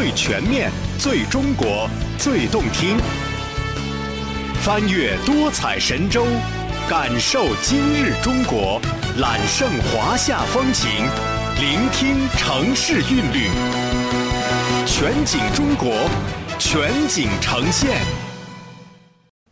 最全面、最中国、最动听。翻越多彩神州，感受今日中国，揽胜华夏风情，聆听城市韵律。全景中国，全景呈现。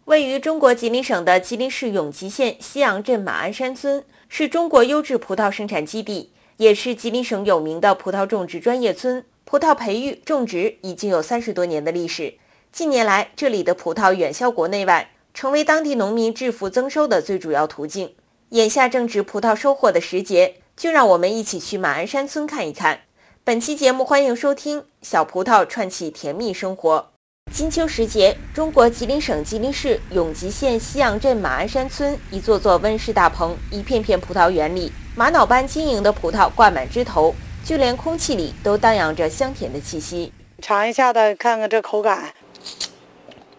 位于中国吉林省的吉林市永吉县西阳镇马鞍山村，是中国优质葡萄生产基地，也是吉林省有名的葡萄种植专业村。葡萄培育种植已经有三十多年的历史。近年来，这里的葡萄远销国内外，成为当地农民致富增收的最主要途径。眼下正值葡萄收获的时节，就让我们一起去马鞍山村看一看。本期节目欢迎收听《小葡萄串起甜蜜生活》。金秋时节，中国吉林省吉林市永吉县西阳镇马鞍山村一座座温室大棚、一片片葡萄园里，玛瑙般晶莹的葡萄挂满枝头，就连空气里都荡漾着香甜的气息。尝一下子，看看这口感。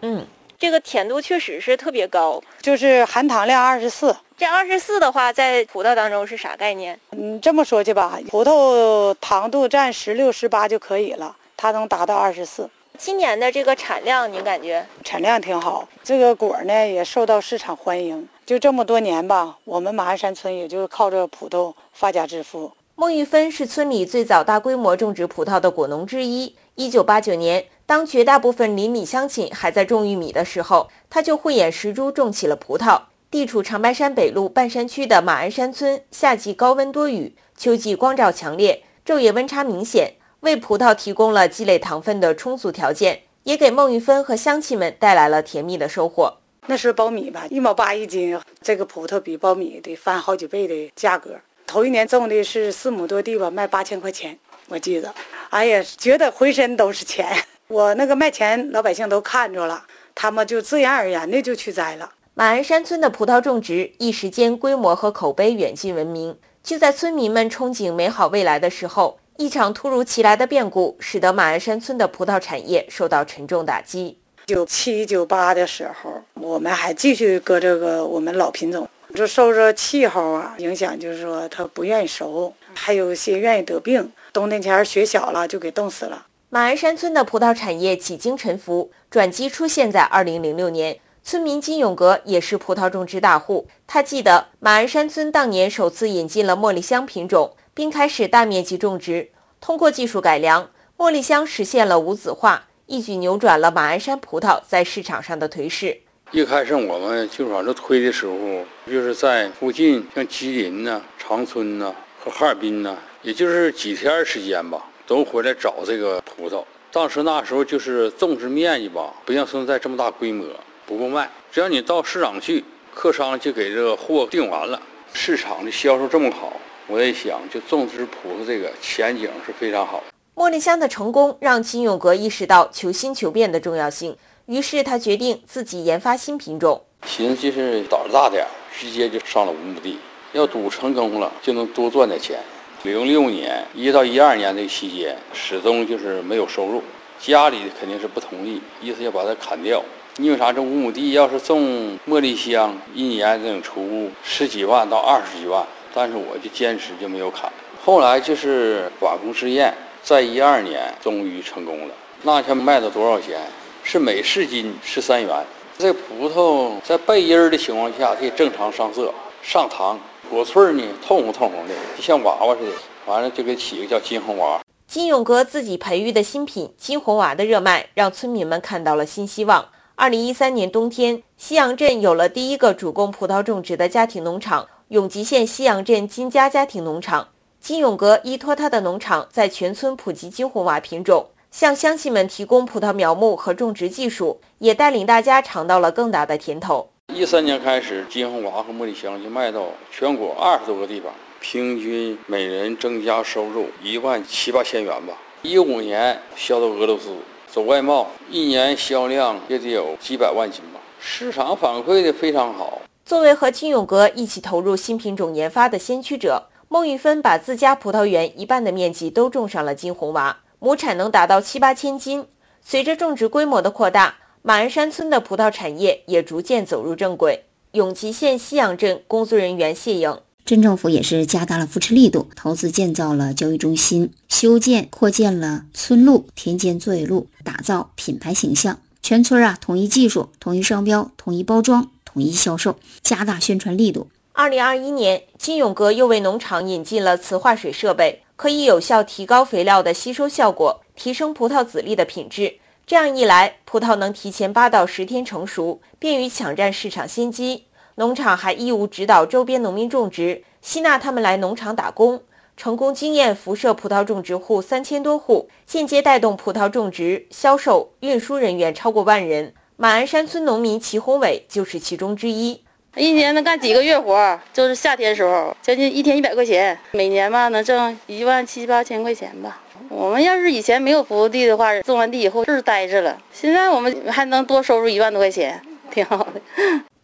嗯，这个甜度确实是特别高，就是含糖量二十四。这二十四的话，在葡萄当中是啥概念？嗯，这么说去吧，葡萄糖度占十六、十八就可以了，它能达到二十四。今年的这个产量，您感觉产量挺好，这个果呢也受到市场欢迎。就这么多年吧，我们马鞍山村也就靠着葡萄发家致富。孟玉芬是村里最早大规模种植葡萄的果农之一。一九八九年，当绝大部分邻里乡亲还在种玉米的时候，他就慧眼识珠，种起了葡萄。地处长白山北路半山区的马鞍山村，夏季高温多雨，秋季光照强烈，昼夜温差明显。为葡萄提供了积累糖分的充足条件，也给孟玉芬和乡亲们带来了甜蜜的收获。那是苞米吧，一毛八一斤，这个葡萄比苞米得翻好几倍的价格。头一年种的是四亩多地吧，卖八千块钱，我记得。哎呀，觉得浑身都是钱。我那个卖钱，老百姓都看着了，他们就自然而然的就去摘了。马鞍山村的葡萄种植一时间规模和口碑远近闻名。就在村民们憧憬美好未来的时候。一场突如其来的变故，使得马鞍山村的葡萄产业受到沉重打击。九七九八的时候，我们还继续搁这个我们老品种，就受着气候啊影响，就是说它不愿意熟，还有些愿意得病。冬天前雪小了，就给冻死了。马鞍山村的葡萄产业几经沉浮，转机出现在二零零六年。村民金永革也是葡萄种植大户，他记得马鞍山村当年首次引进了茉莉香品种。并开始大面积种植，通过技术改良，茉莉香实现了无籽化，一举扭转了马鞍山葡萄在市场上的颓势。一开始我们就往这推的时候，就是在附近像吉林呐、长春呐和哈尔滨呐，也就是几天时间吧，都回来找这个葡萄。当时那时候就是种植面积吧，不像现在这么大规模，不够卖。只要你到市场去，客商就给这个货订完了，市场的销售这么好。我在想，就种植葡萄这个前景是非常好的。茉莉香的成功让金永革意识到求新求变的重要性，于是他决定自己研发新品种。寻思就是胆子大点儿，直接就上了五亩地。要赌成功了，就能多赚点钱。零六年一到一二年这期间，始终就是没有收入，家里肯定是不同意，意思要把它砍掉。因为啥？这五亩地要是种茉莉香，一年能出十几万到二十几万。但是我就坚持就没有砍。后来就是寡工试验，在一二年终于成功了。那天卖到多少钱？是每市斤十三元。这葡萄在背阴儿的情况下可以正常上色、上糖，果脆呢透红透红的，就像娃娃似的。完了就给起一个叫金红娃。金勇哥自己培育的新品金红娃的热卖，让村民们看到了新希望。二零一三年冬天，西阳镇有了第一个主攻葡萄种植的家庭农场。永吉县西阳镇金家家庭农场，金永革依托他的农场，在全村普及金红娃品种，向乡亲们提供葡萄苗木和种植技术，也带领大家尝到了更大的甜头。一三年开始，金红娃和茉莉香就卖到全国二十多个地方，平均每人增加收入一万七八千元吧。一五年销到俄罗斯，走外贸，一年销量也得有几百万斤吧。市场反馈的非常好。作为和金永革一起投入新品种研发的先驱者，孟玉芬把自家葡萄园一半的面积都种上了金红娃，亩产能达到七八千斤。随着种植规模的扩大，马鞍山村的葡萄产业也逐渐走入正轨。永吉县西阳镇工作人员谢颖：镇政府也是加大了扶持力度，投资建造了交易中心，修建扩建了村路、田间作业路，打造品牌形象。全村啊，统一技术、统一商标、统一包装、统一销售，加大宣传力度。二零二一年，金永阁又为农场引进了磁化水设备，可以有效提高肥料的吸收效果，提升葡萄籽粒的品质。这样一来，葡萄能提前八到十天成熟，便于抢占市场先机。农场还义务指导周边农民种植，吸纳他们来农场打工，成功经验辐射葡萄种植户三千多户，间接带动葡萄种植、销售、运输人员超过万人。马鞍山村农民齐宏伟就是其中之一。一年能干几个月活，就是夏天时候，将近一天一百块钱，每年吧能挣一万七八千块钱吧。我们要是以前没有葡萄地的话，种完地以后就是呆着了。现在我们还能多收入一万多块钱，挺好的。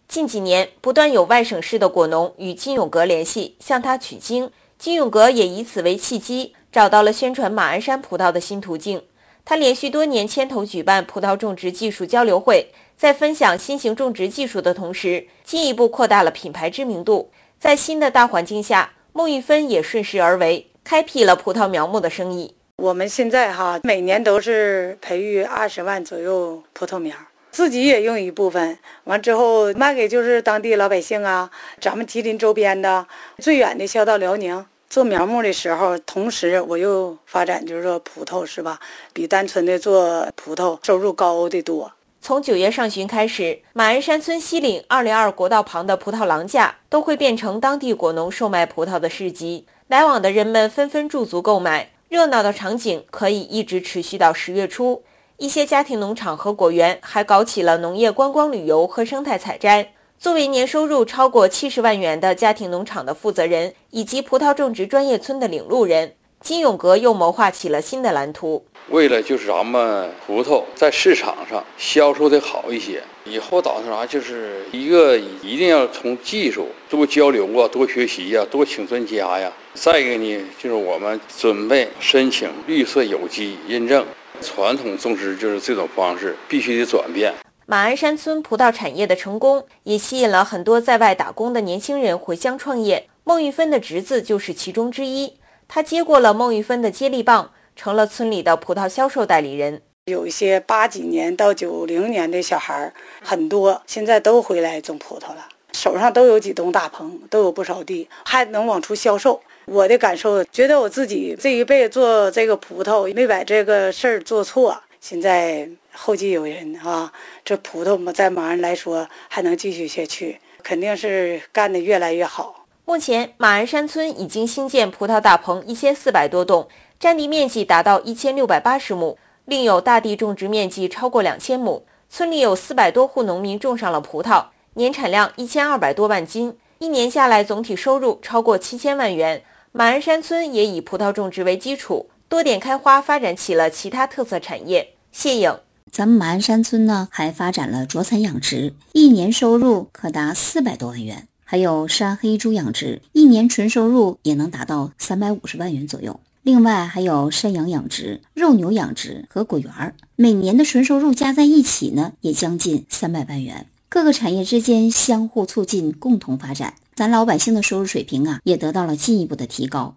近几年，不断有外省市的果农与金永阁联系，向他取经。金永阁也以此为契机，找到了宣传马鞍山葡萄的新途径。他连续多年牵头举办葡萄种植技术交流会，在分享新型种植技术的同时，进一步扩大了品牌知名度。在新的大环境下，孟玉芬也顺势而为，开辟了葡萄苗木的生意。我们现在哈，每年都是培育二十万左右葡萄苗。自己也用一部分，完之后卖给就是当地老百姓啊，咱们吉林周边的，最远的销到辽宁。做苗木的时候，同时我又发展就是说葡萄是吧？比单纯的做葡萄收入高的多。从九月上旬开始，马鞍山村西岭二零二国道旁的葡萄廊架都会变成当地果农售卖葡萄的市集，来往的人们纷纷驻足购买，热闹的场景可以一直持续到十月初。一些家庭农场和果园还搞起了农业观光旅游和生态采摘。作为年收入超过七十万元的家庭农场的负责人，以及葡萄种植专业村的领路人，金永阁又谋划起了新的蓝图。为了就是咱们葡萄在市场上销售的好一些，以后打算啥？就是一个一定要从技术多交流啊，多学习呀，多请专家呀。再一个呢，就是我们准备申请绿色有机认证。传统种植就是这种方式，必须得转变。马鞍山村葡萄产业的成功，也吸引了很多在外打工的年轻人回乡创业。孟玉芬的侄子就是其中之一，他接过了孟玉芬的接力棒，成了村里的葡萄销售代理人。有一些八几年到九零年的小孩儿，很多现在都回来种葡萄了，手上都有几栋大棚，都有不少地，还能往出销售。我的感受，觉得我自己这一辈子做这个葡萄，没把这个事儿做错。现在后继有人啊，这葡萄嘛，在马鞍来说还能继续下去，肯定是干得越来越好。目前，马鞍山村已经新建葡萄大棚一千四百多栋，占地面积达到一千六百八十亩，另有大地种植面积超过两千亩。村里有四百多户农民种上了葡萄，年产量一千二百多万斤，一年下来总体收入超过七千万元。马鞍山村也以葡萄种植为基础，多点开花，发展起了其他特色产业。谢颖，咱们马鞍山村呢，还发展了卓蚕养殖，一年收入可达四百多万元；还有山黑猪养殖，一年纯收入也能达到三百五十万元左右。另外还有山羊养殖、肉牛养殖和果园儿，每年的纯收入加在一起呢，也将近三百万元。各个产业之间相互促进，共同发展。咱老百姓的收入水平啊，也得到了进一步的提高。